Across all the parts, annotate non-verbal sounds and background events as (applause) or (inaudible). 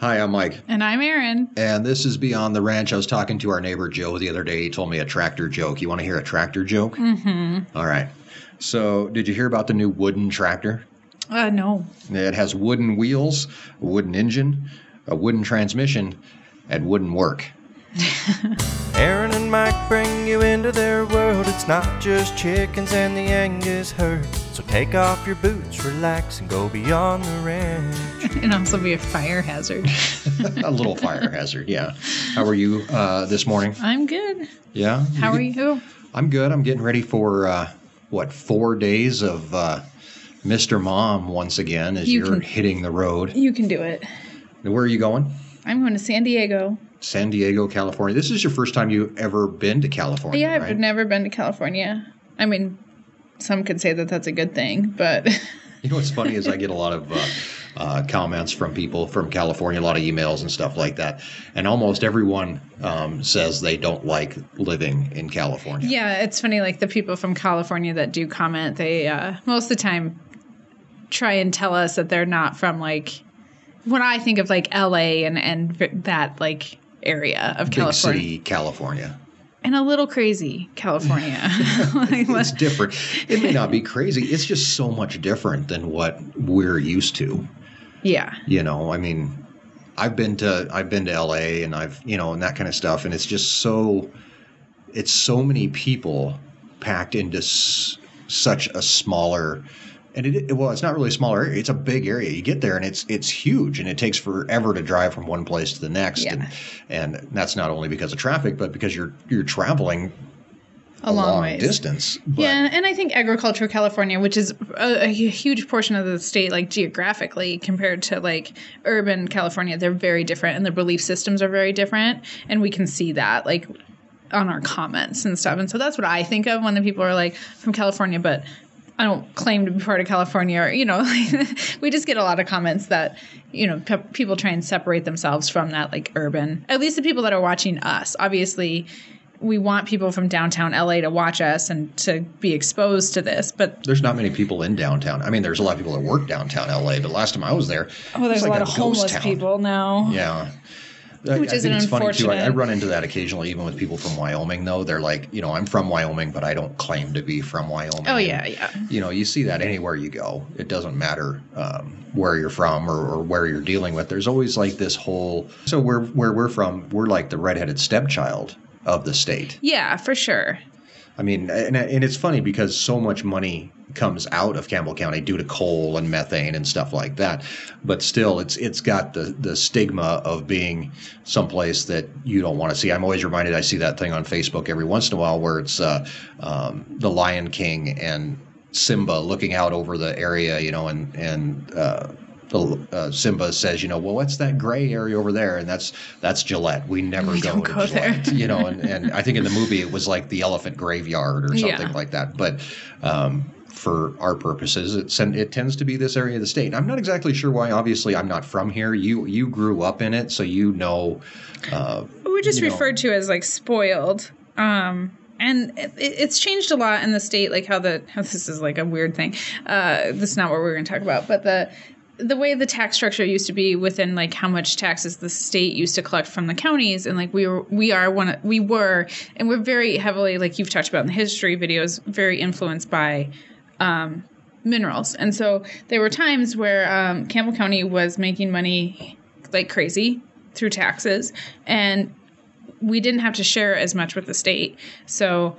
Hi, I'm Mike. And I'm Erin. And this is Beyond the Ranch. I was talking to our neighbor Joe the other day. He told me a tractor joke. You want to hear a tractor joke? Mm-hmm. All right. So, did you hear about the new wooden tractor? Uh, no. It has wooden wheels, a wooden engine, a wooden transmission, and wooden work. (laughs) Erin and Mike bring you into their world. It's not just chickens and the Angus herd. So take off your boots, relax, and go beyond the ranch. (laughs) and also be a fire hazard. (laughs) a little fire hazard, yeah. How are you uh, this morning? I'm good. Yeah. How are you? I'm good. I'm getting ready for uh, what four days of uh, Mr. Mom once again as You you are can- hitting the road. You can do it. Where are you going? I'm going to San Diego. San Diego, California. This is your first time you've ever been to California, yeah, I've right? never been to California. I mean, some could say that that's a good thing, but You know what's funny is I get a lot of uh, uh, comments from people from California, a lot of emails and stuff like that, and almost everyone um, says they don't like living in California. yeah, it's funny. Like the people from California that do comment, they uh, most of the time try and tell us that they're not from like when I think of like L.A. and and that like area of Big California, city, California. And a little crazy California. (laughs) (laughs) like, It's different. It may not be crazy. It's just so much different than what we're used to. yeah, You know, I mean, I've been to I've been to LA and I've you know and that kind of stuff, and it's just so it's so many people packed into s- such a smaller. And it well, it's not really a smaller area. It's a big area. You get there, and it's it's huge, and it takes forever to drive from one place to the next. Yeah. And and that's not only because of traffic, but because you're you're traveling a long, way distance. But Yeah, and I think agricultural California, which is a, a huge portion of the state, like geographically compared to like urban California, they're very different, and their belief systems are very different, and we can see that like on our comments and stuff. And so that's what I think of when the people are like from California, but I don't claim to be part of California, or you know, (laughs) we just get a lot of comments that you know pe- people try and separate themselves from that like urban. At least the people that are watching us, obviously. We want people from downtown LA to watch us and to be exposed to this, but there's not many people in downtown. I mean, there's a lot of people that work downtown LA, but last time I was there, oh, there's it's a like lot of homeless town. people now. Yeah. I- Which I is think an it's funny too. I, I run into that occasionally, even with people from Wyoming. Though they're like, you know, I'm from Wyoming, but I don't claim to be from Wyoming. Oh And, yeah, yeah. You know, you see that anywhere you go. It doesn't matter um, where you're from or, or where you're dealing with. There's always like this whole. So where where we're from, we're like the redheaded stepchild of the state. Yeah, for sure. I mean, and, and it's funny because so much money comes out of Campbell County due to coal and methane and stuff like that. But still, it's it's got the the stigma of being someplace that you don't want to see. I'm always reminded. I see that thing on Facebook every once in a while where it's uh, um, the Lion King and Simba looking out over the area, you know, and and. Uh, uh, Simba says, you know, well, what's that gray area over there? And that's that's Gillette. We never We go go there. (laughs) You know. And, and I think in the movie it was like the elephant graveyard or something Yeah. like that. But um, for our purposes, it's it tends to be this area of the state. I'm not exactly sure why. Obviously, I'm not from here. You you grew up in it, so you know. Uh, We're just you know. referred to as like spoiled. Um and it, it's changed a lot in the state, like how the how this is like a weird thing. Uh, this is not what we're going to talk about, but the the way the tax structure used to be within like how much taxes the state used to collect from the counties and like we were we are one of- we were and we're very heavily like you've talked about in the history videos very influenced by um, minerals. And so there were times where um, campbell county was making money like crazy through taxes and we didn't have to share as much with the state. So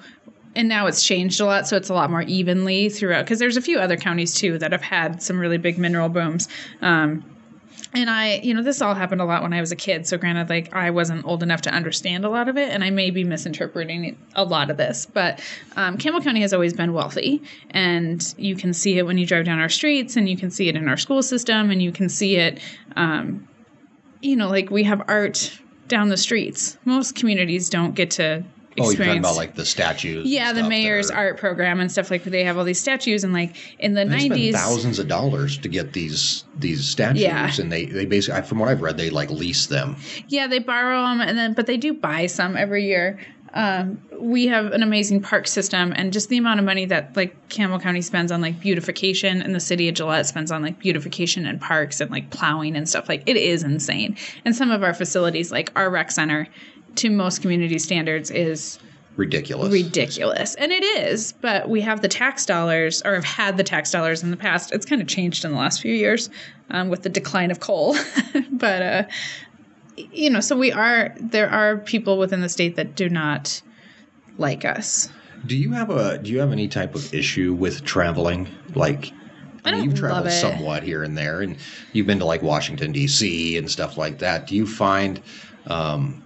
and now it's changed a lot so it's a lot more evenly throughout because there's a few other counties too that have had some really big mineral booms. Um, and i you know this all happened a lot when i was a kid so granted like i wasn't old enough to understand a lot of it and i may be misinterpreting a lot of this but um, campbell county has always been wealthy and you can see it when you drive down our streets and you can see it in our school system and you can see it um, you know like we have art down the streets. Most communities don't get to oh, you're talking about like the statues. yeah, the mayor's are- art program and stuff like they have all these statues and like in the nineties. thousands of dollars to get these these statues, Yeah. and they they basically, from what I've read, they like lease them. Yeah, they borrow them and then but they do buy some every year. Um, we have an amazing park system, and just the amount of money that like Campbell County spends on like beautification, and the city of Gillette spends on like beautification and parks and like plowing and stuff. Like it is insane. And some of our facilities, like our rec center, to most community standards, is Ridiculous. ridiculous. And it is, but we have the tax dollars, or have had the tax dollars in the past. It's kind of changed in the last few years um, with the decline of coal. (laughs) but, uh, you know, so we are, there are people within the state that do not like us. Do you have a do you have any type of issue with traveling? Like I don't you've traveled somewhat here and there and you've been to like Washington DC and stuff like that. Do you find um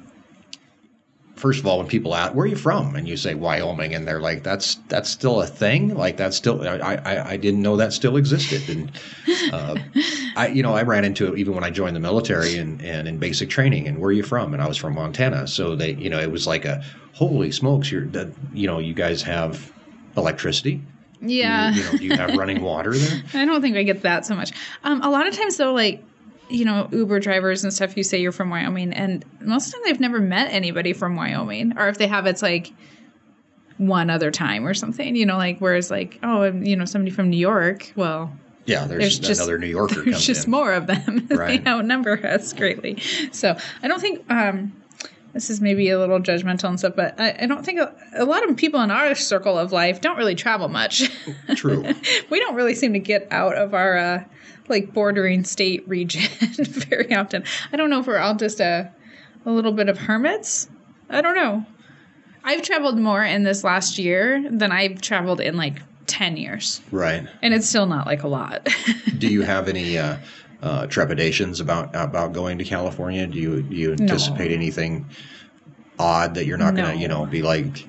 First of all, when people ask, "Where are you from?" and you say Wyoming, and they're like, "That's that's still a thing. Like that's still I I, I didn't know that still existed." And uh, I you know I ran into it even when I joined the military and, and in basic training. And where are you from? And I was from Montana. So they you know it was like a holy smokes, you're that you know you guys have electricity. Yeah. You, you know, do you have running water there? (laughs) I don't think I get that so much. Um, a lot of times, though, like you know, Uber drivers and stuff, you say you're from Wyoming, and most of the time they've never met anybody from Wyoming, or if they have, it's like one other time or something. You know, like whereas like oh, you know, somebody from New York, well. Yeah, there's, There's just another New Yorker (laughs) There's just in. more of them. (laughs) Right. they outnumber us greatly. So I don't think um, this is maybe a little judgmental and stuff, but I, I don't think a, a lot of people in our circle of life don't really travel much. (laughs) True. we don't really seem to get out of our uh, like bordering state region (laughs) very often. I don't know if we're all just a a little bit of hermits. I don't know. I've traveled more in this last year than I've traveled in like 10 years. Right. And it's still not like a lot. Do you (laughs) have any uh, uh, trepidations about about going to California? Do you do you anticipate anything odd that you're not going to you know be like,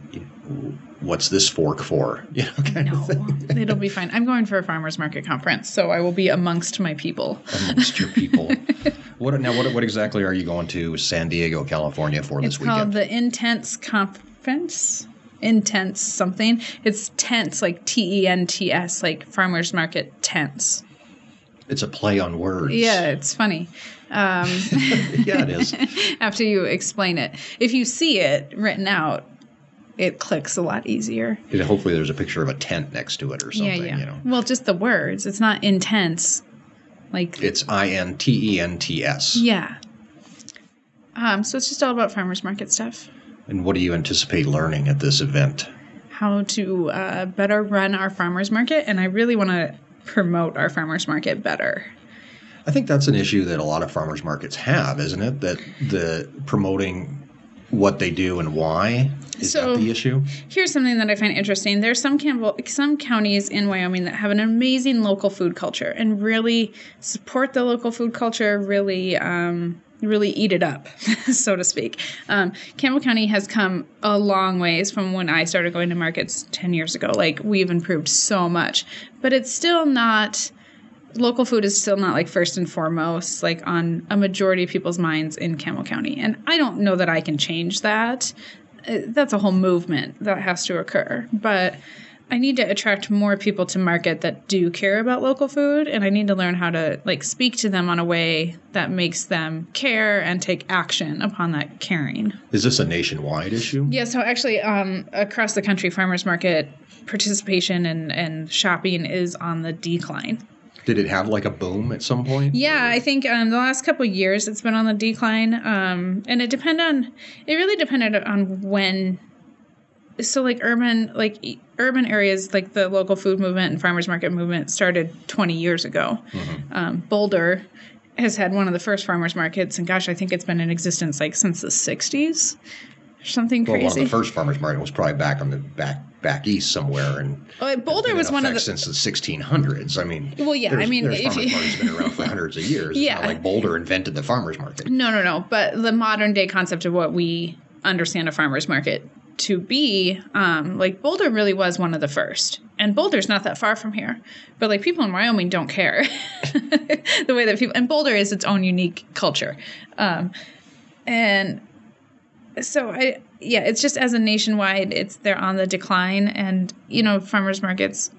what's this fork for? (laughs) You know, kind of thing. (laughs) it'll be fine. I'm going for a farmers market conference, so I will be amongst my people. amongst your people. (laughs) what now? What what exactly are you going to San Diego, California for It's this called the Intense Conference. Intense something. It's tents, like T E N T S, like farmers market tents. It's a play on words. Yeah, it's funny. Um, (laughs) yeah, it is. (laughs) after you explain it, if you see it written out, it clicks a lot easier. And hopefully, there's a picture of a tent next to it or something. yeah, yeah. You know, Well, just the words. It's not intense. Like it's I N T E N T S. yeah. Um, so it's just all about farmers market stuff. And what do you anticipate learning at this event? How to uh, better run our farmers market, and I really want to promote our farmers market better. I think that's an issue that a lot of farmers markets have, isn't it? That the promoting what they do and why is So- that the issue? Here's something that I find interesting. There's some some counties in Wyoming that have an amazing local food culture and really support the local food culture. Really, um, really eat it up, (laughs) so to speak. Um, Campbell County has come a long ways from when I started going to markets ten years ago. Like we've improved so much, but it's still not. Local food is still not like first and foremost, like on a majority of people's minds in Campbell County, and I don't know that I can change that uh, that's a whole movement that has to occur. But I need to attract more people to market that do care about local food, and I need to learn how to like speak to them on a way that makes them care and take action upon that caring. Is this a nationwide issue? Yeah, so actually, um, across the country, farmers market participation and, and shopping is on the decline. Did it have like a boom at some point? Yeah, I think um, the last couple of years it's been on the decline, um, and it depend on it really depended on when. So like urban like urban areas like the local food movement and farmers market movement started 20 years ago. Um, Boulder has had one of the first farmers markets, and gosh, I think it's been in existence like since the 60s, or something Well, one of the first farmers market was probably back on the back back east somewhere, and Uh, Boulder was one of the since the 1600s. I mean, Well, yeah, I mean, there's farmers markets been around for (laughs) hundreds of years. Yeah. like Boulder invented the farmers market. No, no, no. But the modern day concept of what we understand a farmer's market to be, um, like Boulder really was one of the first. And Boulder's not that far from here. But like people in Wyoming don't care (laughs) the way that people, and Boulder is its own unique culture. Um, and so I, yeah, it's just as a nationwide, it's they're on the decline. And, you know, farmers markets,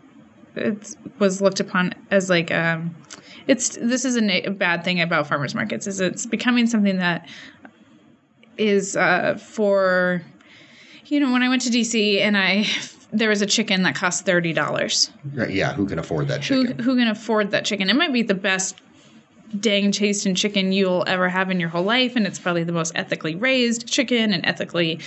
it was looked upon as like, um, it's this is a, na- a bad thing about farmers markets is it's becoming something that is uh, for you know, when I went to DC and I there was a chicken that cost thirty dollars. Right, yeah, who can afford that Who chicken? who can afford that chicken? It might be the best dang tasting chicken you'll ever have in your whole life, and it's probably the most ethically raised chicken and ethically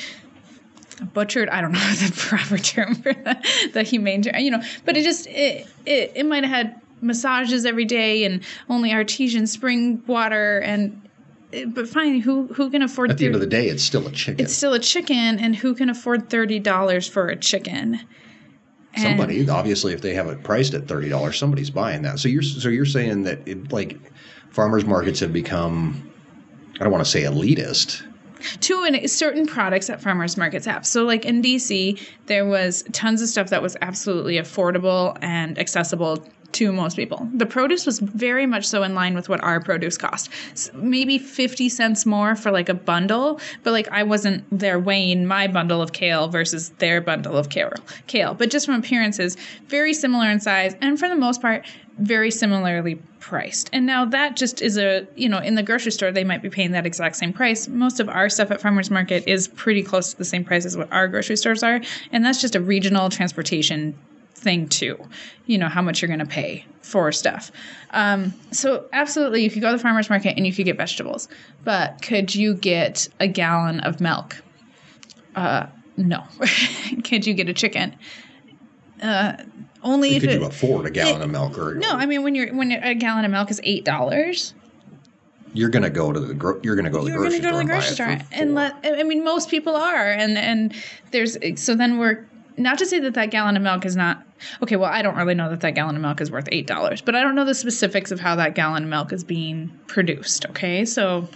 butchered. I don't (laughs) know the proper term for the, the humane term, you know, but it just it it, it might have had massages every day and only artesian spring water and but fine who who can afford At the end of the day, it's still a chicken. it's still a chicken and who can afford $30 for a chicken And- Somebody, obviously, if they have it priced at thirty dollars, somebody's buying that. So you're so you're saying that it, like farmers markets have become, I don't want to say elitist. to an, certain products that farmers markets have. So, like in DC, there was tons of stuff that was absolutely affordable and accessible to most people. The produce was very much so in line with what our produce cost. Maybe 50 cents more for like a bundle, but like I wasn't there weighing my bundle of kale versus their bundle of kale. Kale, but just from appearances, very similar in size and for the most part very similarly priced. And now that just is a, you know, in the grocery store they might be paying that exact same price. Most of our stuff at farmers market is pretty close to the same price as what our grocery stores are, and that's just a regional transportation thing too. You know how much you're going to pay for stuff. Um, so absolutely, you could go to the farmers market and you could get vegetables, but could you get a gallon of milk? Uh, no. (laughs) could you get a chicken? Uh, only if Could it, you afford a gallon of milk? Or no, I mean when you're when a gallon of milk is eight dollars, you're gonna go to the gro- you're gonna go to the you're going grocery to go to the store grocery store and it for and let. I mean, most people are, and and there's so then we're not to say that that gallon of milk is not okay. Well, I don't really know that that gallon of milk is worth eight dollars, but I don't know the specifics of how that gallon of milk is being produced. Okay, so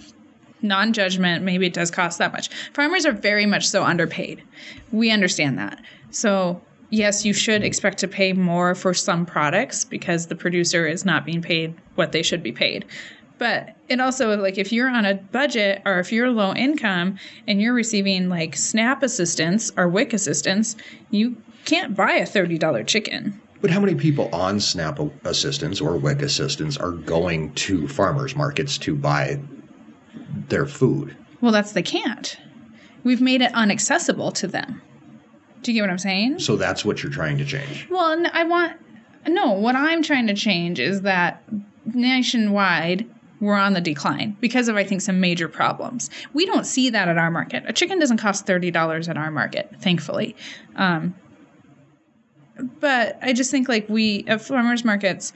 non-judgment maybe it does cost that much farmers are very much so underpaid we understand that so yes you should expect to pay more for some products because the producer is not being paid what they should be paid but it also like if you're on a budget or if you're low income and you're receiving like snap assistance or wic assistance you can't buy a $30 chicken But how many people on SNAP assistance or WIC assistance are going to farmers markets to buy their food? well that's they can't we've made it unaccessible to them do you get what i'm saying So that's what you're trying to change. Well, I want no. What I'm trying to change is that nationwide we're on the decline because of I think some major problems. We don't see that at our market. A chicken doesn't cost thirty dollars at our market, thankfully. Um, but I just think like we at farmers markets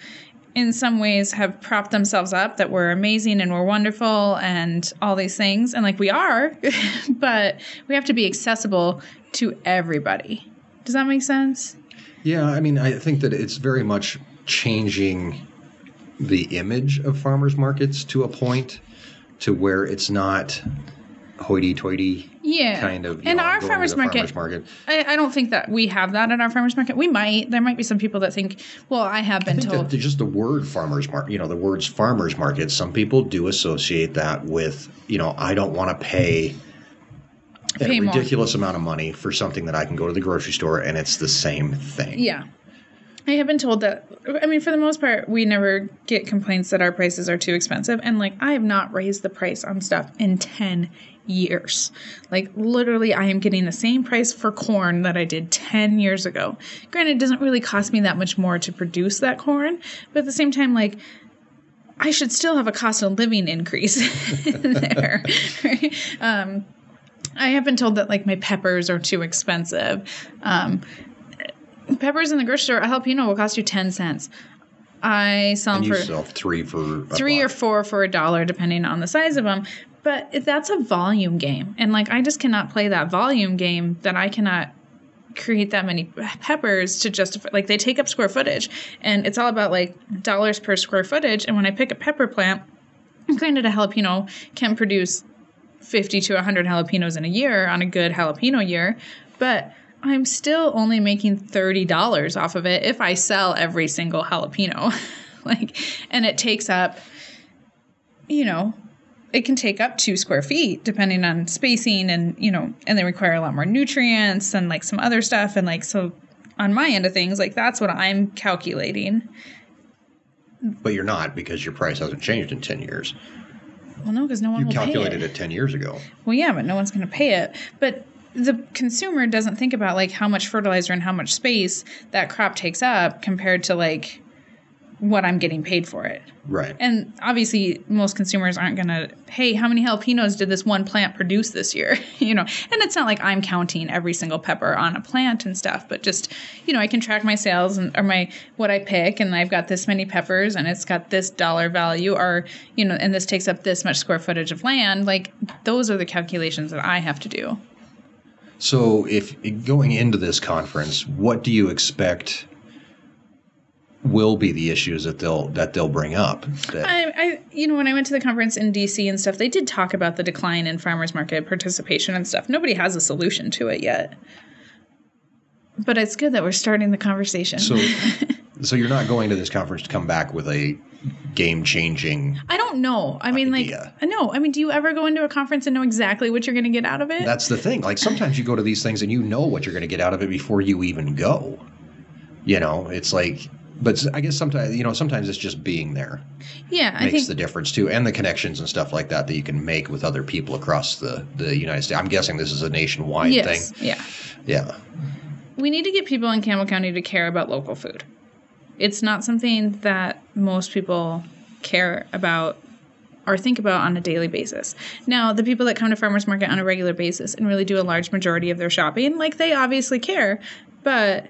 in some ways have propped themselves up that we're amazing and we're wonderful and all these things and like we are (laughs) but we have to be accessible to everybody does that make sense Yeah, I mean, I think that it's very much changing the image of farmers markets to a point to where it's not hoity-toity yeah kind of. and know, our farmers market farmers market. I, I don't think that we have that at our farmers market we might there might be some people that think well i have I been think told just the word farmers market, you know, the words farmers market, some people do associate that with, you know, I don't want to pay a Pay more. ridiculous amount of money for something that I can go to the grocery store and it's the same thing. Yeah. I have been told that, I mean, for the most part, we never get complaints that our prices are too expensive. And like, I have not raised the price on stuff in 10 years. Like, literally, I am getting the same price for corn that I did 10 years ago. Granted, it doesn't really cost me that much more to produce that corn, but at the same time, like, I should still have a cost of living increase (laughs) there. Um, I have been told that like my peppers are too expensive. Um, peppers in the grocery store, a jalapeno will cost you ten cents. I sell And them you for sell three for three or four for a dollar, depending on the size of them. But that's a volume game, and like I just cannot play that volume game. That I cannot create that many peppers to justify. Like they take up square footage, and it's all about like dollars per square footage. And when I pick a pepper plant, granted, a jalapeno can produce 50 to 100 jalapenos in a year on a good jalapeno year, but I'm still only making $30 off of it if I sell every single jalapeno. (laughs) like and it takes up you know, it can take up 2 square feet depending on spacing and, you know, and they require a lot more nutrients and like some other stuff and like so on my end of things, like that's what I'm calculating. But you're not because your price hasn't changed in 10 years. Well, no, because no one You will pay calculated it. it 10 years ago. Well, yeah, but no one's going to pay it. But the consumer doesn't think about like how much fertilizer and how much space that crop takes up compared to like what I'm getting paid for it. Right. And obviously, most consumers aren't going to, hey, how many jalapenos did this one plant produce this year? (laughs) you know, and it's not like I'm counting every single pepper on a plant and stuff, but just, you know, I can track my sales and or my what I pick, and I've got this many peppers, and it's got this dollar value, or you know, and this takes up this much square footage of land. Like those are the calculations that I have to do. So, if going into this conference, what do you expect will be the issues that they'll that they'll bring up? I, I, you know, when I went to the conference in DC and stuff, they did talk about the decline in farmers market participation and stuff. Nobody has a solution to it yet, but it's good that we're starting the conversation. so, (laughs) so you're not going to this conference to come back with a game changing. I don't know. I mean, Idea. like, no. I mean, do you ever go into a conference and know exactly what you're going to get out of it? That's the thing. Like sometimes you go to these things and you know what you're going to get out of it before you even go. You know, it's like. But I guess sometimes you know sometimes it's just being there yeah, I makes think the difference too, and the connections and stuff like that that you can make with other people across the the United States. I'm guessing this is a nationwide yes, thing. yeah. Yeah. We need to get people in Campbell County to care about local food. It's not something that most people care about or think about on a daily basis. Now, the people that come to farmers market on a regular basis and really do a large majority of their shopping, like they obviously care, but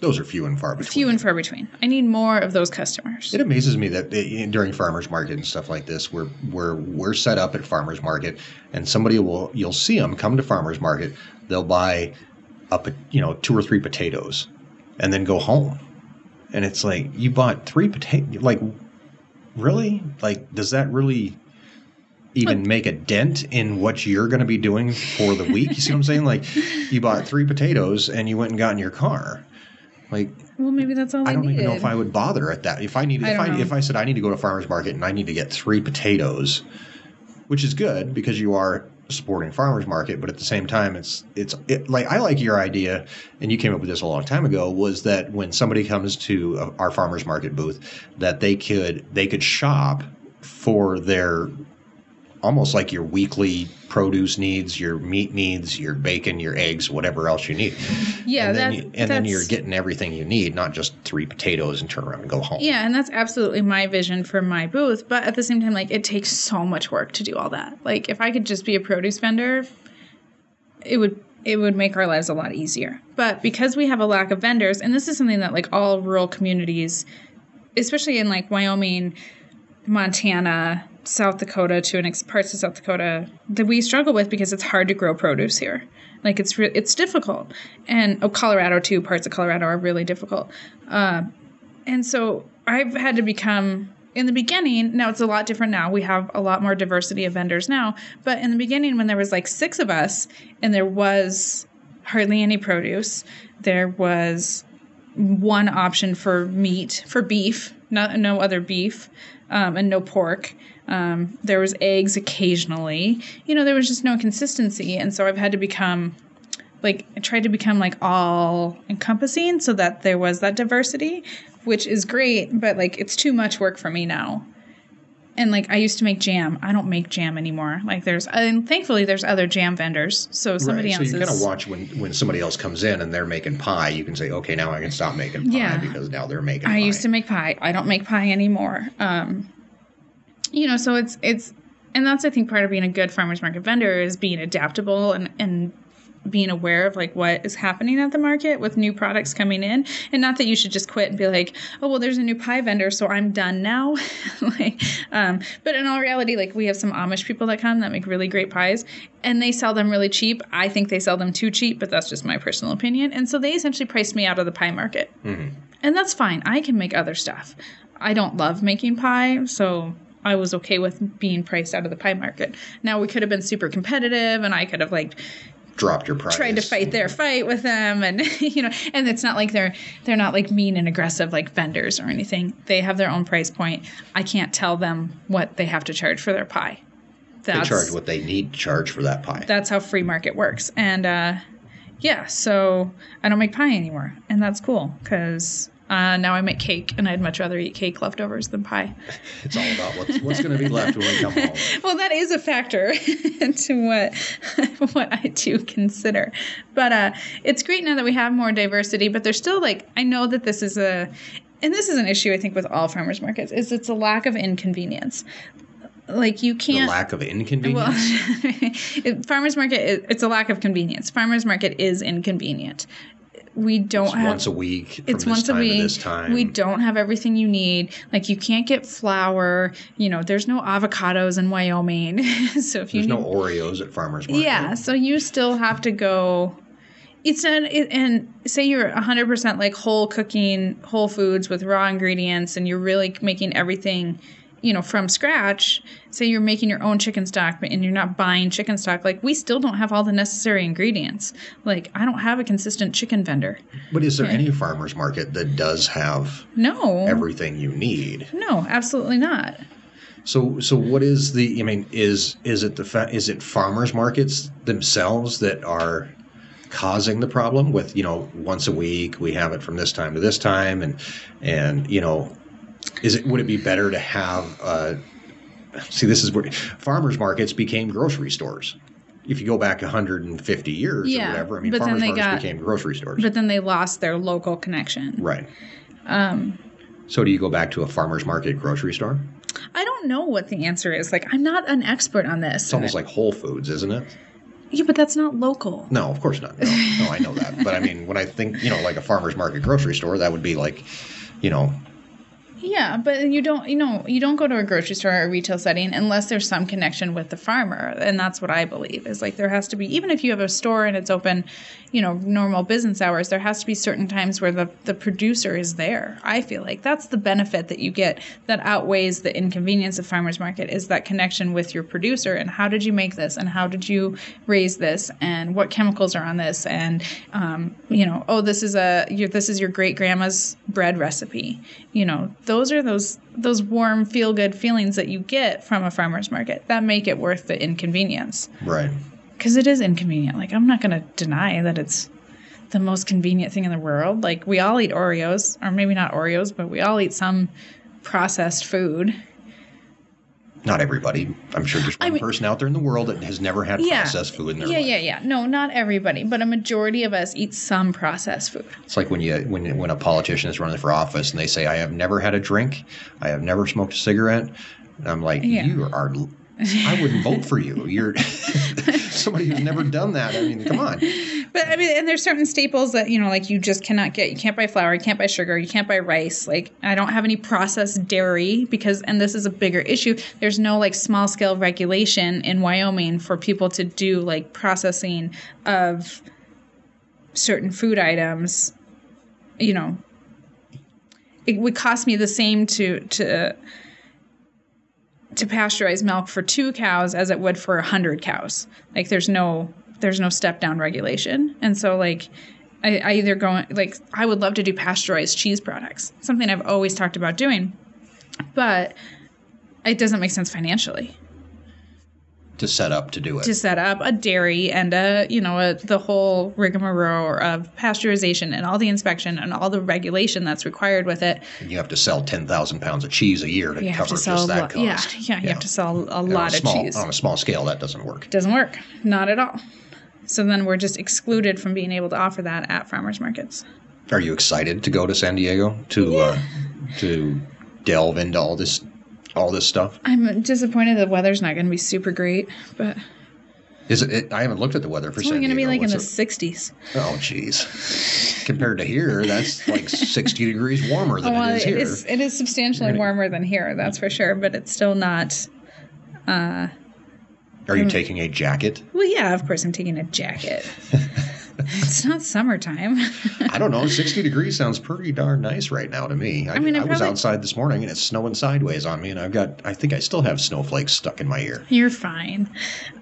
Those are few and far between. few and far between. I need more of those customers. It amazes me that eh, during farmers market and stuff like this, we're we're we're set up at farmers market, and somebody will you'll see them come to farmers market. They'll buy a po- you know two or three potatoes, and then go home, and it's like you bought three potatoes. Like, really? Like, does that really even make a dent in what you're going to be doing for the week? You see what I'm saying? Like, you bought three potatoes and you went and got in your car. Like, Well, maybe that's all I don't needed. even know if I would bother at that. If I needed, I if I know. if I said I need to go to farmers market and I need to get three potatoes, which is good because you are supporting farmers market, but at the same time, it's it's it, like I like your idea, and you came up with this a long time ago. Was that when somebody comes to our farmers market booth, that they could they could shop for their almost like your weekly produce needs, your meat needs, your bacon, your eggs, whatever else you need. yeah, and then, that, you, and then you're getting everything you need, not just three potatoes and turn around and go home. Yeah, and that's absolutely my vision for my booth. But at the same time, like it takes so much work to do all that. Like if I could just be a produce vendor, it would it would make our lives a lot easier. But because we have a lack of vendors, and this is something that like all rural communities, especially in like Wyoming, Montana, South Dakota, to an ex- parts of South Dakota, that we struggle with because it's hard to grow produce here. Like it's re- it's difficult, and oh, Colorado too. Parts of Colorado are really difficult. Uh, and so I've had to become in the beginning. Now it's a lot different now. We have a lot more diversity of vendors now. But in the beginning, when there was like six of us, and there was hardly any produce, there was one option for meat for beef, no, no other beef, um, and no pork. Um, there was eggs occasionally. You know, there was just no consistency, and so I've had to become like I tried to become like all encompassing so that there was that diversity, which is great, but like it's too much work for me now. And like I used to make jam, I don't make jam anymore. Like there's, and thankfully there's other jam vendors, so somebody right. So else you is. kind of watch when when somebody else comes in and they're making pie. You can say, okay, now I can stop making pie Yeah. because now they're making. I pie. used to make pie. I don't make pie anymore. Um, you know, so it's it's, and that's I think part of being a good farmers market vendor is being adaptable and and being aware of like what is happening at the market with new products coming in, and not that you should just quit and be like, oh well, there's a new pie vendor, so I'm done now. (laughs) like, um, but in all reality, like we have some Amish people that come that make really great pies, and they sell them really cheap. I think they sell them too cheap, but that's just my personal opinion. And so they essentially priced me out of the pie market. And that's fine. I can make other stuff. I don't love making pie, so I was okay with being priced out of the pie market. Now we could have been super competitive and I could have like dropped your price. tried to fight their fight with them and (laughs) you know and it's not like they're they're not like mean and aggressive like vendors or anything. They have their own price point. I can't tell them what they have to charge for their pie. They charge what they need to charge for that pie. that's how free market works. And uh, yeah, so I don't make pie anymore, and that's cool because Uh, now I make cake, and I'd much rather eat cake leftovers than pie. (laughs) It's all about what's, what's going to be left when we come home. (laughs) Well, that is a factor (laughs) into what what I do consider. But uh, it's great now that we have more diversity. But there's still like I know that this is a, and this is an issue I think with all farmers markets is it's a lack of inconvenience. Like you can't. lack of inconvenience. Well, farmers market it, it's a lack of convenience. Farmers market is inconvenient. We don't It's have once a week. It's once a week. this time. We don't have everything you need. Like you can't get flour. You know, there's no avocados in Wyoming. (laughs) so if you There's need, no Oreos at farmers market. yeah, so you still have to go. It's an it, and say you're 100% like whole cooking, whole foods with raw ingredients, and you're really making everything, you know, from scratch. Say you're making your own chicken stock, but and you're not buying chicken stock. Like we still don't have all the necessary ingredients. Like I don't have a consistent chicken vendor. But is there any farmers market that does have No, everything you need? no, absolutely not. So, so what is the? I mean, is is it the fa- is it farmers markets themselves that are causing the problem with you know once a week we have it from this time to this time and and you know is it would it be better to have uh see this is where farmers markets became grocery stores if you go back 150 years Yeah, or whatever i mean but then farmers they markets got- became grocery stores But then they lost their local connection. right Um, so do you go back to a farmers market grocery store I don't know what the answer is. Like I'm not an expert on this. it's almost like whole foods isn't it Yeah, but that's not local. No, of course not. No, no, I know that. But I mean, when I think, you know, like a farmer's market grocery store, that would be like, you know, Yeah, but you don't, you know, you don't go to a grocery store or a retail setting unless there's some connection with the farmer, and that's what I believe is like there has to be, even if you have a store and it's open, you know, normal business hours, there has to be certain times where the the producer is there. I feel like that's the benefit that you get that outweighs the inconvenience of farmers market is that connection with your producer and how did you make this and how did you raise this and what chemicals are on this and um, you know, oh, this is a your, this is your great grandma's bread recipe. You know, those are those those warm feel good feelings that you get from a farmer's market that make it worth the inconvenience right. because it is inconvenient. Like I'm not going to deny that it's the most convenient thing in the world. Like we all eat Oreos, or maybe not Oreos, but we all eat some processed food. Not everybody. I'm sure there's one mean- person out there in the world that has never had Yeah. processed food in their Yeah, life. Yeah, yeah, yeah. No, not everybody, but a majority of us eat some processed food. It's like when you when when a politician is running for office and they say, "I have never had a drink, I have never smoked a cigarette." And I'm like, Yeah. "You are." I wouldn't (laughs) vote for you. You're (laughs) somebody who's never done that. I mean, come on. But I mean, and there's certain staples that you know, like you just cannot get. You can't buy flour, you can't buy sugar, you can't buy rice. Like I don't have any processed dairy because, and this is a bigger issue. There's no like small scale regulation in Wyoming for people to do like processing of certain food items. You know, it would cost me the same to to to pasteurize milk for two cows as it would for a hundred cows. Like there's no there's no step down regulation, and so like I, I either go like I would love to do pasteurized cheese products, something I've always talked about doing, but it doesn't make sense financially To set up to do it. to set up a dairy and a you know a, the whole rigmarole of pasteurization and all the inspection and all the regulation that's required with it. you have to sell ten thousand pounds of cheese a year to You cover just that lot. cost. Yeah, yeah, you have to sell a And lot a of cheese. On a small scale, that doesn't work. Doesn't work. Not at all. So then we're just excluded from being able to offer that at farmers markets. Are you excited to go to San Diego to uh, to delve into all this all this stuff? I'm disappointed the weather's not going to be super great, but Is it, it? I haven't looked at the weather for it's only going to be like in the What's 60s. Oh, jeez. Compared to here, that's like sixty degrees warmer than well, it is it here. is, it is substantially gonna- warmer than here, that's for sure, but it's still not. Uh, Are you taking a jacket? Well, yeah, of course I'm taking a jacket. (laughs) it's not summertime. I don't know. Sixty degrees sounds pretty darn nice right now to me. I, mean, I I was outside this morning and it's snowing sideways on me, and I've got. I think I still have snowflakes stuck in my ear. You're fine.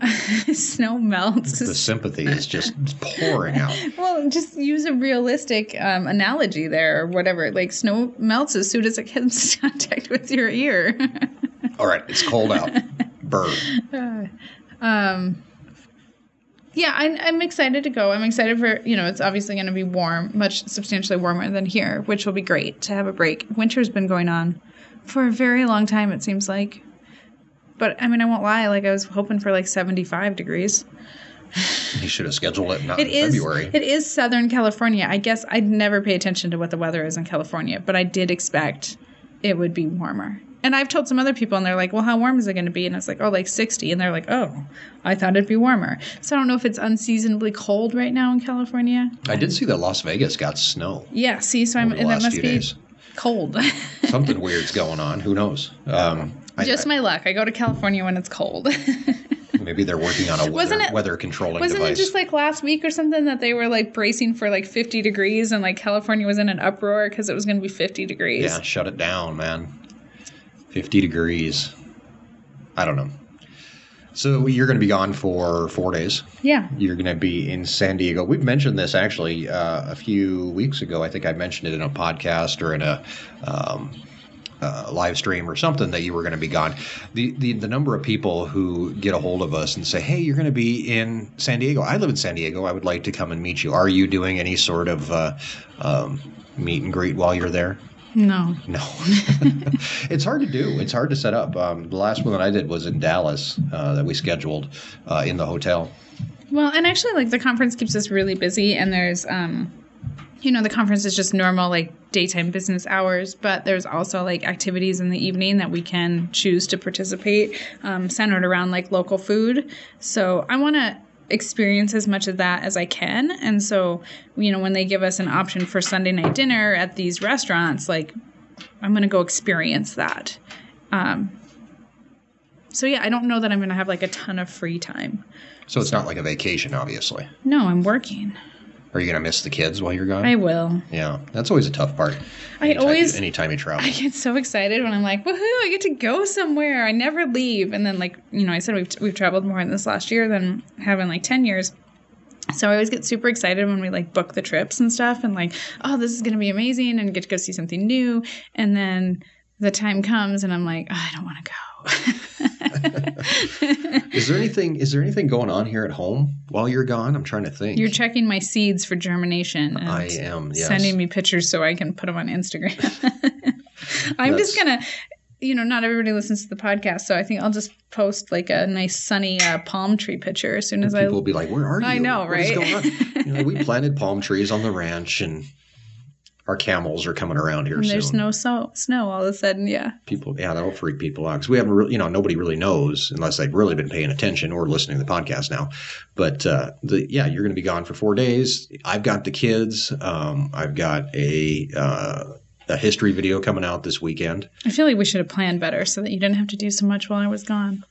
(laughs) Snow melts. The sympathy is just pouring out. Well, just use a realistic um, analogy there, or whatever. Like snow melts as soon as it comes in (laughs) contact with your ear. All right, it's cold out. (laughs) Burn. um, Yeah, I, I'm excited to go. I'm excited for you know it's obviously going to be warm, much substantially warmer than here, which will be great to have a break. Winter's been going on for a very long time. It seems like, but I mean I won't lie. Like I was hoping for like 75 degrees. You should have scheduled it not It in is. February. It is Southern California. I guess I'd never pay attention to what the weather is in California, but I did expect it would be warmer. And I've told some other people, and they're like, "Well, how warm is it going to be?" And it's like, "Oh, like 60." And they're like, "Oh, I thought it'd be warmer." So I don't know if it's unseasonably cold right now in California. I did see that Las Vegas got snow. Yeah. See, so I'm, and that must be days. cold. (laughs) Something weird's going on. Who knows? Um, I- Just my luck. I go to California when it's cold. (laughs) maybe they're working on a weather, Wasn't it- weather controlling Wasn't device. it just like last week or something that they were like bracing for like 50 degrees and like California was in an uproar because it was going to be 50 degrees? yeah, shut it down, man. 50 degrees. I don't know. So you're going to be gone for four days. Yeah. You're going to be in San Diego. We've mentioned this actually uh, a few weeks ago. I think I mentioned it in a podcast or in a um, uh, live stream or something that you were going to be gone. The, the the number of people who get a hold of us and say, "Hey, you're going to be in San Diego. I live in San Diego. I would like to come and meet you. Are you doing any sort of uh, um, meet and greet while you're there?" No. No, (laughs) it's hard to do. It's hard to set up. Um, the last one that I did was in Dallas uh, that we scheduled uh, in the hotel. Well, and actually, like the conference keeps us really busy, and there's, um, you know, the conference is just normal, like daytime business hours, but there's also like activities in the evening that we can choose to participate, um, centered around like local food. So I want to experience as much of that as I can. And so, you know, when they give us an option for Sunday night dinner at these restaurants, like I'm going to go experience that. Um, so yeah, I don't know that I'm going to have like a ton of free time. So it's not like a vacation, obviously. No, I'm working. Are you going to miss the kids while you're gone? I will. yeah, that's always a tough part. I Anytime always- you, anytime you travel. I get so excited when I'm like, woohoo, I get to go somewhere. I never leave. And then, like, you know, I said we've, we've traveled more in this last year than have in like 10 years. So I always get super excited when we like book the trips and stuff and like, oh, this is going to be amazing and get to go see something new. And then the time comes and I'm like, oh, I don't want to go. (laughs) is there anything? Is there anything going on here at home while you're gone? I'm trying to think. You're checking my seeds for germination. I am. Yes. sending me pictures so I can put them on Instagram. (laughs) I'm just gonna, you know, not everybody listens to the podcast, so I think I'll just post like a nice sunny uh, palm tree picture as soon as I. People will be like, "Where are you? I know, What right? going on?" You know, we (laughs) planted palm trees on the ranch, and our camels are coming around here And soon. there's no so- snow all of a sudden, yeah. people yeah that'll freak people out because we haven't really you know nobody really knows unless they've really been paying attention or listening to the podcast now but uh the yeah you're going to be gone for four days i've got the kids um i've got a uh a history video coming out this weekend I feel like we should have planned better so that you didn't have to do so much while I was gone.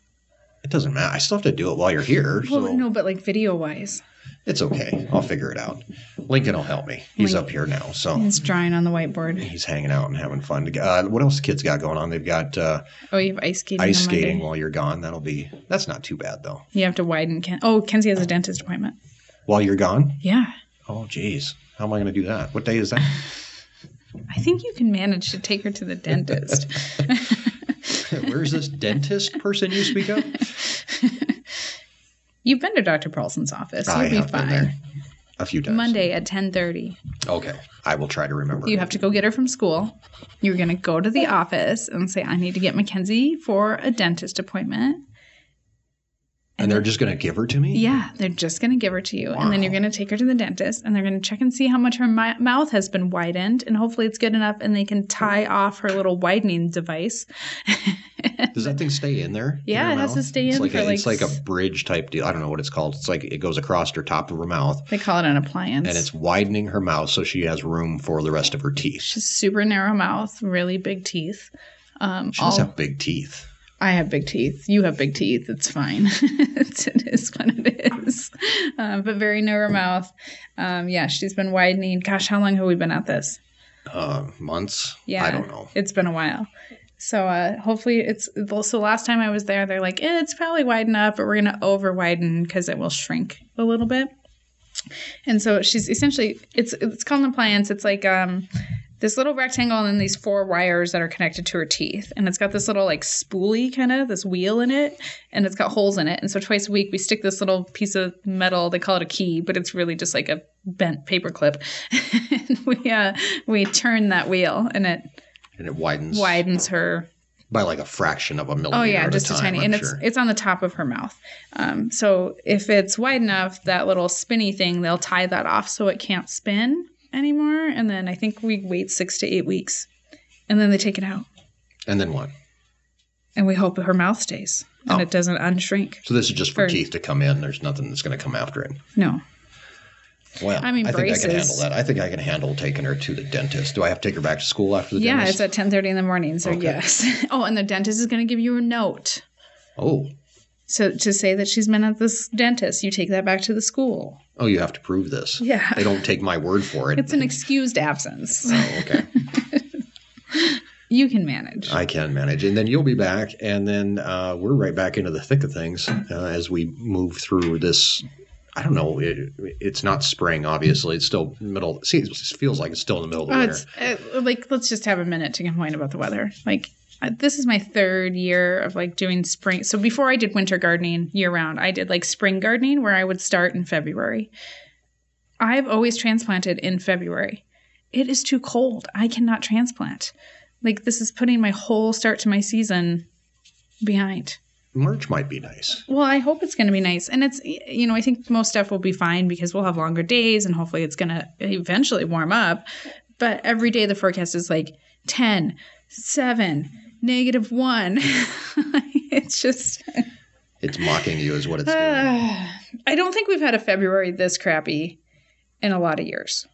it doesn't matter i still have to do it while you're here Well, so no, but like video wise, it's okay i'll figure it out lincoln will help me he's Link- up here now so it's drawing on the whiteboard. he's hanging out and having fun uh, what else the kids got going on they've got uh, Oh, you have ice skating. ice on Monday. skating while you're gone that'll be that's not too bad though You have to widen. Ken- oh, Kenzie has a dentist appointment. while you're gone Yeah, Oh, geez. How am I going to do that? What day is that? (laughs) I think you can manage to take her to the dentist. (laughs) Where's this dentist person you speak of? (laughs) You've been to Dr. Paulson's office. You'll I be have been fine. there a few times. Monday at 10:30. Okay. I will try to remember. You have to go get her from school. You're going to go to the office and say I need to get Mackenzie for a dentist appointment. And they're just going to give her to me? Yeah, they're just going to give her to you and then you're going to take her to the dentist and they're going to check and see how much her mi- mouth has been widened and hopefully it's good enough and they can tie off her little widening device. (laughs) Does that thing stay in there? Yeah, her it has to stay it's in like for, a, like, It's like a bridge type deal. I don't know what it's called. It's like it goes across her top of her mouth they call it an appliance. and it's widening her mouth so she has room for the rest of her teeth. She's super narrow mouth, really big teeth. Um, She does all- have big teeth. I have big teeth. You have big teeth. It's fine. (laughs) it's, it is what it is. Um, but very narrow mouth. Um, yeah, she's been widening. Gosh, how long have we been at this? Uh, months? Yeah, I don't know. It's been a while. So uh, hopefully it's so. Last time I was there, they're like, eh, it's probably wide enough, but we're gonna over widen because it will shrink a little bit. And so she's essentially it's it's called an appliance. It's like um this little rectangle and then these four wires that are connected to her teeth. And it's got this little like spoolie kind of, this wheel in it, and it's got holes in it. And so twice a week we stick this little piece of metal, they call it a key, but it's really just like a bent paper clip. (laughs) and we uh we turn that wheel and it And it widens widens her by like a fraction of a millimeter. Oh yeah, just a, time, tiny, I'm and sure. it's it's on the top of her mouth. Um, so if it's wide enough, that little spinny thing, they'll tie that off so it can't spin anymore. And then I think we wait six to eight weeks, and then they take it out, and then what? and we hope her mouth stays and Oh. it doesn't unshrink. So this is just for Or- teeth to come in. There's nothing that's going to come after it. No, Well, I mean, I think I can handle that. I think I can handle taking her to the dentist. Do I have to take her back to school after the yeah, dentist? Yeah, it's at ten thirty in the morning. So Okay. yes. (laughs) oh, and the dentist is going to give you a note. oh, So to say that she's been at this dentist, you take that back to the school. oh, you have to prove this. Yeah. They don't take my word for it. It's an excused absence. oh, okay. (laughs) You can manage. I can manage, and then you'll be back, and then uh, we're right back into the thick of things uh, as we move through this. I don't know. It, it's not spring, obviously. It's still middle. See, it feels like it's still in the middle of the Oh, winter. it's uh, like let's just have a minute to complain about the weather. Like Uh, this is my third year of like doing spring. So before I did winter gardening year round, I did like spring gardening where I would start in February. I've always transplanted in February. It is too cold. I cannot transplant. Like this is putting my whole start to my season behind. March might be nice. Well, I hope it's going to be nice. And it's, you know, I think most stuff will be fine because we'll have longer days and hopefully it's going to eventually warm up. But every day the forecast is like 10, 7, negative 1. (laughs) it's just, It's mocking you, is what it's doing. I don't think we've had a February this crappy in a lot of years.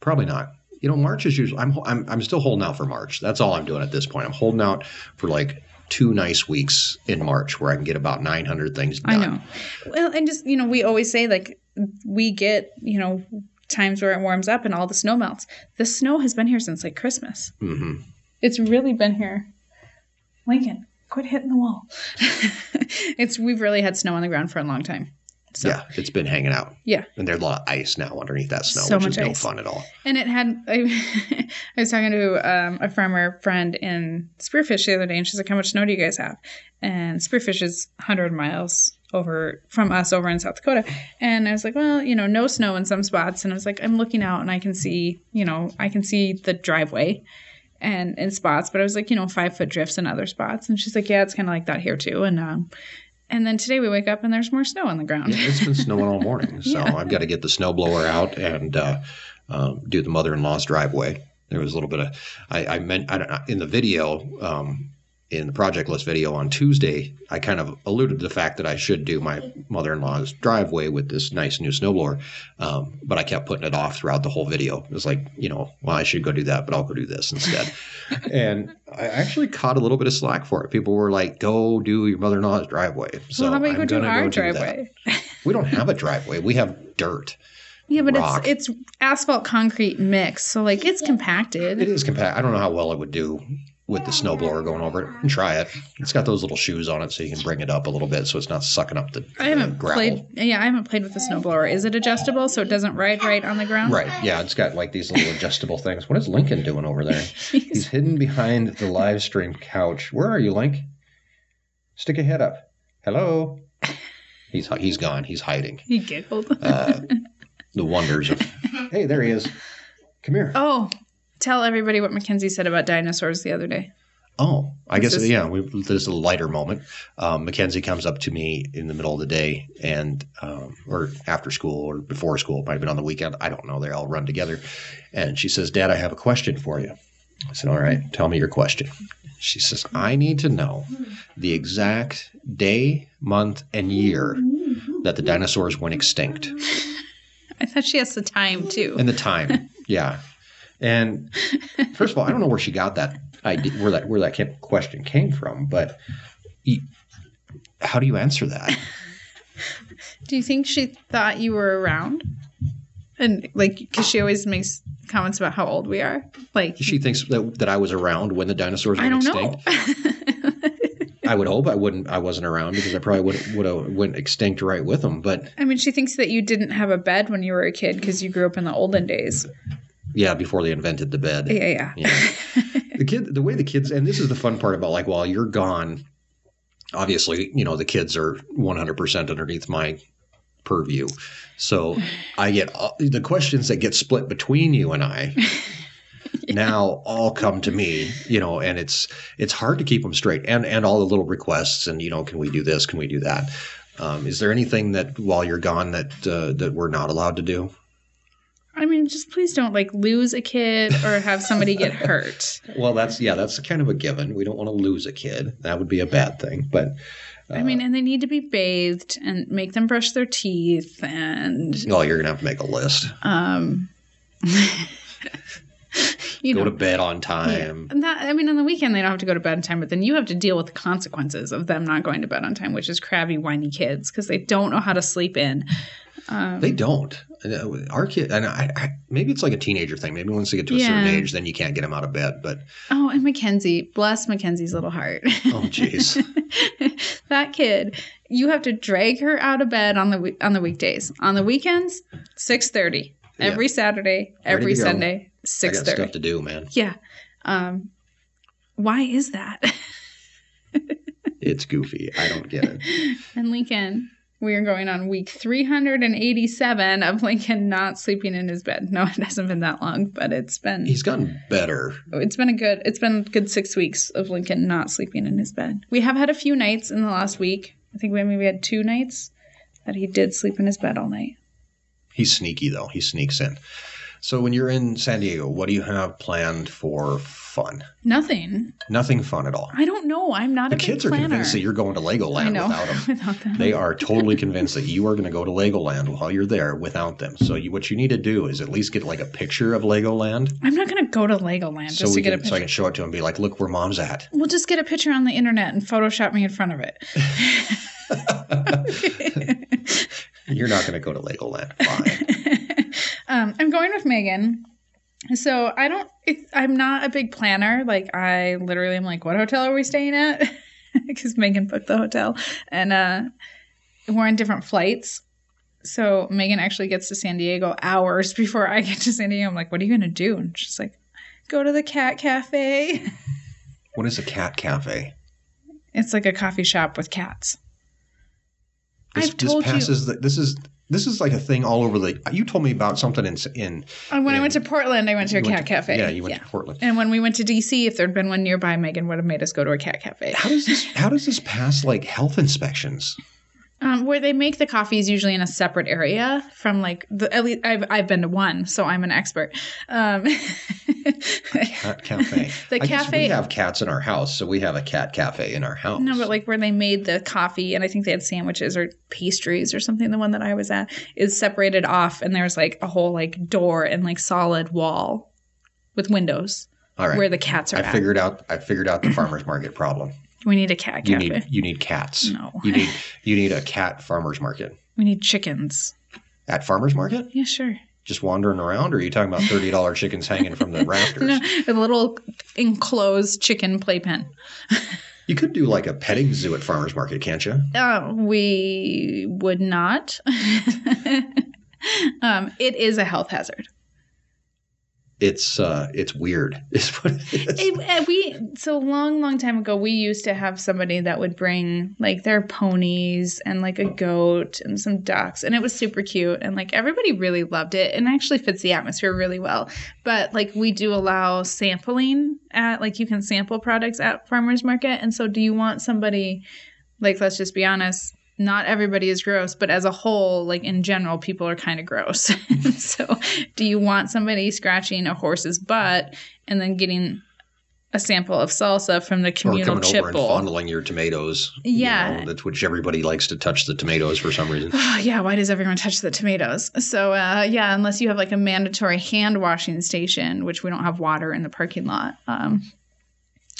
Probably not. You know, March is usually. I'm I'm I'm still holding out for March. That's all I'm doing at this point. I'm holding out for like two nice weeks in March where I can get about 900 things done. I know. Well, and just, you know, we always say like we get, you know, times where it warms up and all the snow melts. The snow has been here since like Christmas. hmm It's really been here. Lincoln, quit hitting the wall. (laughs) it's we've really had snow on the ground for a long time. So Yeah, it's been hanging out, yeah. and there's a lot of ice now underneath that snow, So which is no fun at all. And it had I, (laughs) I was talking to um, a farmer friend in Spearfish the other day and she's like, How much snow do you guys have? And Spearfish is hundred miles over from us over in South Dakota. And I was like, Well, you know, no snow in some spots. And I was like, I'm looking out and I can see, you know, I can see the driveway and in spots, but I was like, you know, five foot drifts in other spots. And she's like, Yeah, it's kinda like that here too. And um and then today we wake up and there's more snow on the ground. Yeah, it's been snowing all morning, (laughs) so Yeah. I've got to get the snowblower out and uh, um, do the mother-in-law's driveway. There was a little bit of I, I meant I don't know, in the video um, in the project list video on Tuesday. I kind of alluded to the fact that I should do my mother-in-law's driveway with this nice new snowblower, um, but I kept putting it off throughout the whole video. It was like you know, well, I should go do that, but I'll go do this instead. (laughs) and I actually caught a little bit of slack for it. People were like, "Go do your mother-in-law's driveway." So well, how about you I'm go do gonna our go do that. driveway? We don't have a driveway. We have dirt. Yeah, but rock. it's it's asphalt concrete mix, so like it's compacted. It is compact. I don't know how well it would do with the snowblower going over it. And try it. It's got those little shoes on it, so you can bring it up a little bit, so it's not sucking up the, I haven't the played. Yeah, I haven't played with the snowblower. Is it adjustable so it doesn't ride right on the ground? Right. Yeah, it's got like these little adjustable things. What is Lincoln doing over there? (laughs) He's hidden behind the live stream couch. Where are you, Link? Stick your head up. Hello. He's he's gone. He's hiding. He giggled. Uh, the wonders of. Hey, there he is. Come here. oh, tell everybody what Mackenzie said about dinosaurs the other day. Oh, I This guess is- yeah. We, this is a lighter moment. Um, Mackenzie comes up to me in the middle of the day, and um, or after school or before school, it might have been on the weekend. I don't know. They all run together, and she says, "Dad, I have a question for you." I said, "All right, tell me your question." She says, "I need to know the exact day, month, and year that the dinosaurs went extinct, (laughs) I thought she has the time too. and the time." yeah, and first of all, I don't know where she got that idea, where that where that question came from, but how do you answer that? (laughs) Do you think she thought you were around? And like, because she always makes comments about how old we are. Like, She thinks that, that I was around when the dinosaurs I went don't extinct. know. (laughs) I would hope I wouldn't. I wasn't around because I probably would would have went extinct right with them. But I mean, she thinks that you didn't have a bed when you were a kid because you grew up in the olden days. Yeah, before they invented the bed. Yeah, yeah. Yeah. the kid, the way the kids, and this is the fun part about like while you're gone, obviously, you know, the kids are 100% underneath my purview. So I get all, the questions that get split between you and I. (laughs) Now all come to me, you know, and it's it's hard to keep them straight, and and all the little requests, and you know, can we do this? Can we do that? Um, is there anything that while you're gone that uh, that we're not allowed to do? I mean, just please don't like lose a kid or have somebody get (laughs) hurt. Well, that's yeah, that's kind of a given. We don't want to lose a kid. That would be a bad thing. But I mean, and they need to be bathed and make them brush their teeth and well, you're gonna have to make a list. um (laughs) you Go know to bed on time. And that, I mean, on the weekend they don't have to go to bed on time, but then you have to deal with the consequences of them not going to bed on time, which is crabby, whiny kids because they don't know how to sleep in. Um, They don't. Uh, Our kid, and I, I, maybe it's like a teenager thing. Maybe once they get to a certain age, then you can't get them out of bed. But oh, and Mackenzie, bless Mackenzie's little heart. oh, jeez, (laughs) that kid, you have to drag her out of bed on the on the weekdays. On the weekends, six thirty Yeah. every Saturday, every. Sunday, six thirty. stuff to do, man. Yeah. Um, why is that? (laughs) It's goofy. I don't get it. And Lincoln, we are going on week 387 of Lincoln not sleeping in his bed. No, it hasn't been that long, but it's been He's gotten better. it's been a good it's been good six weeks of Lincoln not sleeping in his bed. We have had a few nights in the last week. I think we maybe we had two nights that he did sleep in his bed all night. He's sneaky though. He sneaks in. So when you're in San Diego, what do you have planned for fun? Nothing. Nothing fun at all. I don't know. I'm not The a big kids are planner. convinced that you're going to Legoland without them. (laughs) without them. They are totally convinced that you are going to go to Legoland while you're there without them. So you, what you need to do is at least get like a picture of Legoland, I'm not going to go to Legoland so just to get can, a so I can show it to them and be like, "Look where mom's at." We'll just get a picture on the internet and Photoshop me in front of it. (laughs) (laughs) You're not going to go to Legoland. Fine. Um, I'm going with Megan. So I don't. It, I'm not a big planner. Like I literally am like, what hotel are we staying at? (laughs) Because Megan booked the hotel, and uh, we're on different flights. So Megan actually gets to San Diego hours (laughs) before I get to San Diego. I'm like, what are you gonna do? And she's like, go to the cat cafe. (laughs) what is a cat cafe? It's like a coffee shop with cats. This, I've told this you- The, this is this is like a thing all over the. You told me about something in in. And when I went to Portland, I went to a cat went to- cafe. Yeah, you went to Portland. And when we went to DC, if there'd been one nearby, Megan would have made us go to a cat cafe. How does this? How does this pass like health inspections? Um, where they make the coffees usually in a separate area from like the at least I've I've been to one, so I'm an expert. Um, (laughs) Cat cafe. (laughs) The I cafe- we have cats in our house, so we have a cat cafe in our house. no, but like where they made the coffee, and I think they had sandwiches or pastries or something. The one that I was at is separated off, and there's like a whole like door and like solid wall with windows all right. where the cats are I at. figured out. I figured out the farmers market problem. We need a cat You cafe. need you need cats. No. You need you need a cat farmers market (laughs) we need chickens. at farmers market. Yeah, sure. Just wandering around, or are you talking about thirty dollar (laughs) chickens hanging from the (laughs) rafters? No, a little enclosed chicken playpen. You could do like a petting zoo at farmers market, can't you? Uh, we would not. um, it is a health hazard. It's uh, it's weird. (laughs) Is what it is. It, uh, we so long, long time ago, we used to have somebody that would bring like their ponies and like a goat and some ducks, and it was super cute, and like everybody really loved it, and actually fits the atmosphere really well. But like we do allow sampling at like you can sample products at farmers market, and so do you want somebody like let's just be honest. Not everybody is gross, but as a whole, like in general, people are kind of gross. (laughs) so, do you want somebody scratching a horse's butt and then getting a sample of salsa from the or communal coming chip over and bowl. fondling your tomatoes. you Yeah. know, that's which everybody likes to touch the tomatoes for some reason. (sighs) yeah, why does everyone touch the tomatoes? So, uh, yeah, unless you have like a mandatory hand washing station, which we don't have water in the parking lot. Um,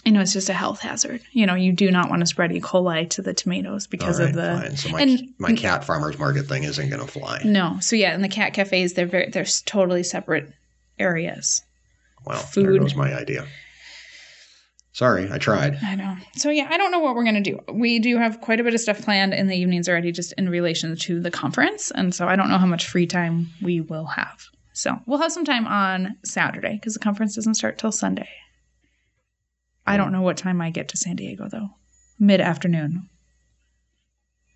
you know, it's just a health hazard. You know, you do not want to spread E. coli to the tomatoes because All of the fine. So my and- my cat farmers market thing isn't going to fly. no. So yeah, in the cat cafes, they're very they're totally separate areas. Well, there Food. goes my idea. Sorry, I tried. I know. So yeah, I don't know what we're gonna do. We do have quite a bit of stuff planned in the evenings already, just in relation to the conference, and so I don't know how much free time we will have. So we'll have some time on Saturday because the conference doesn't start till Sunday. I don't know what time I get to San Diego though. Mid afternoon.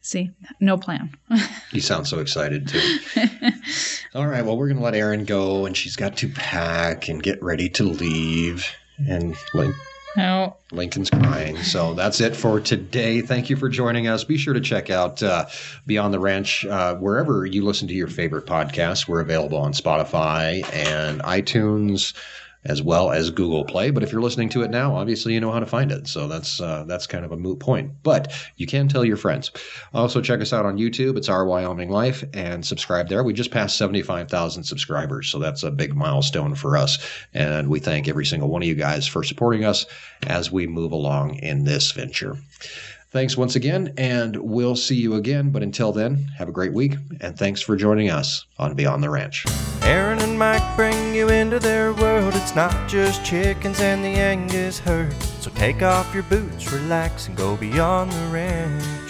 See, no plan. (laughs) You sound so excited too. (laughs) All right, well, we're going to let Erin go, and she's got to pack and get ready to leave. And no. Lincoln's crying. So that's it for today. Thank you for joining us. Be sure to check out uh, Beyond the Ranch uh, wherever you listen to your favorite podcasts. We're available on Spotify and iTunes as well as Google Play. But if you're listening to it now, obviously you know how to find it. So that's uh, that's kind of a moot point. But you can tell your friends. Also check us out on YouTube. It's Our Wyoming Life and subscribe there. We just passed 75,000 subscribers, so that's a big milestone for us. And we thank every single one of you guys for supporting us as we move along in this venture. Thanks once again, and we'll see you again. But until then, have a great week, and thanks for joining us on Beyond the Ranch. Erin and Mike bring you into their world. It's not just chickens and the Angus herd. So take off your boots, relax, and go beyond the ranch.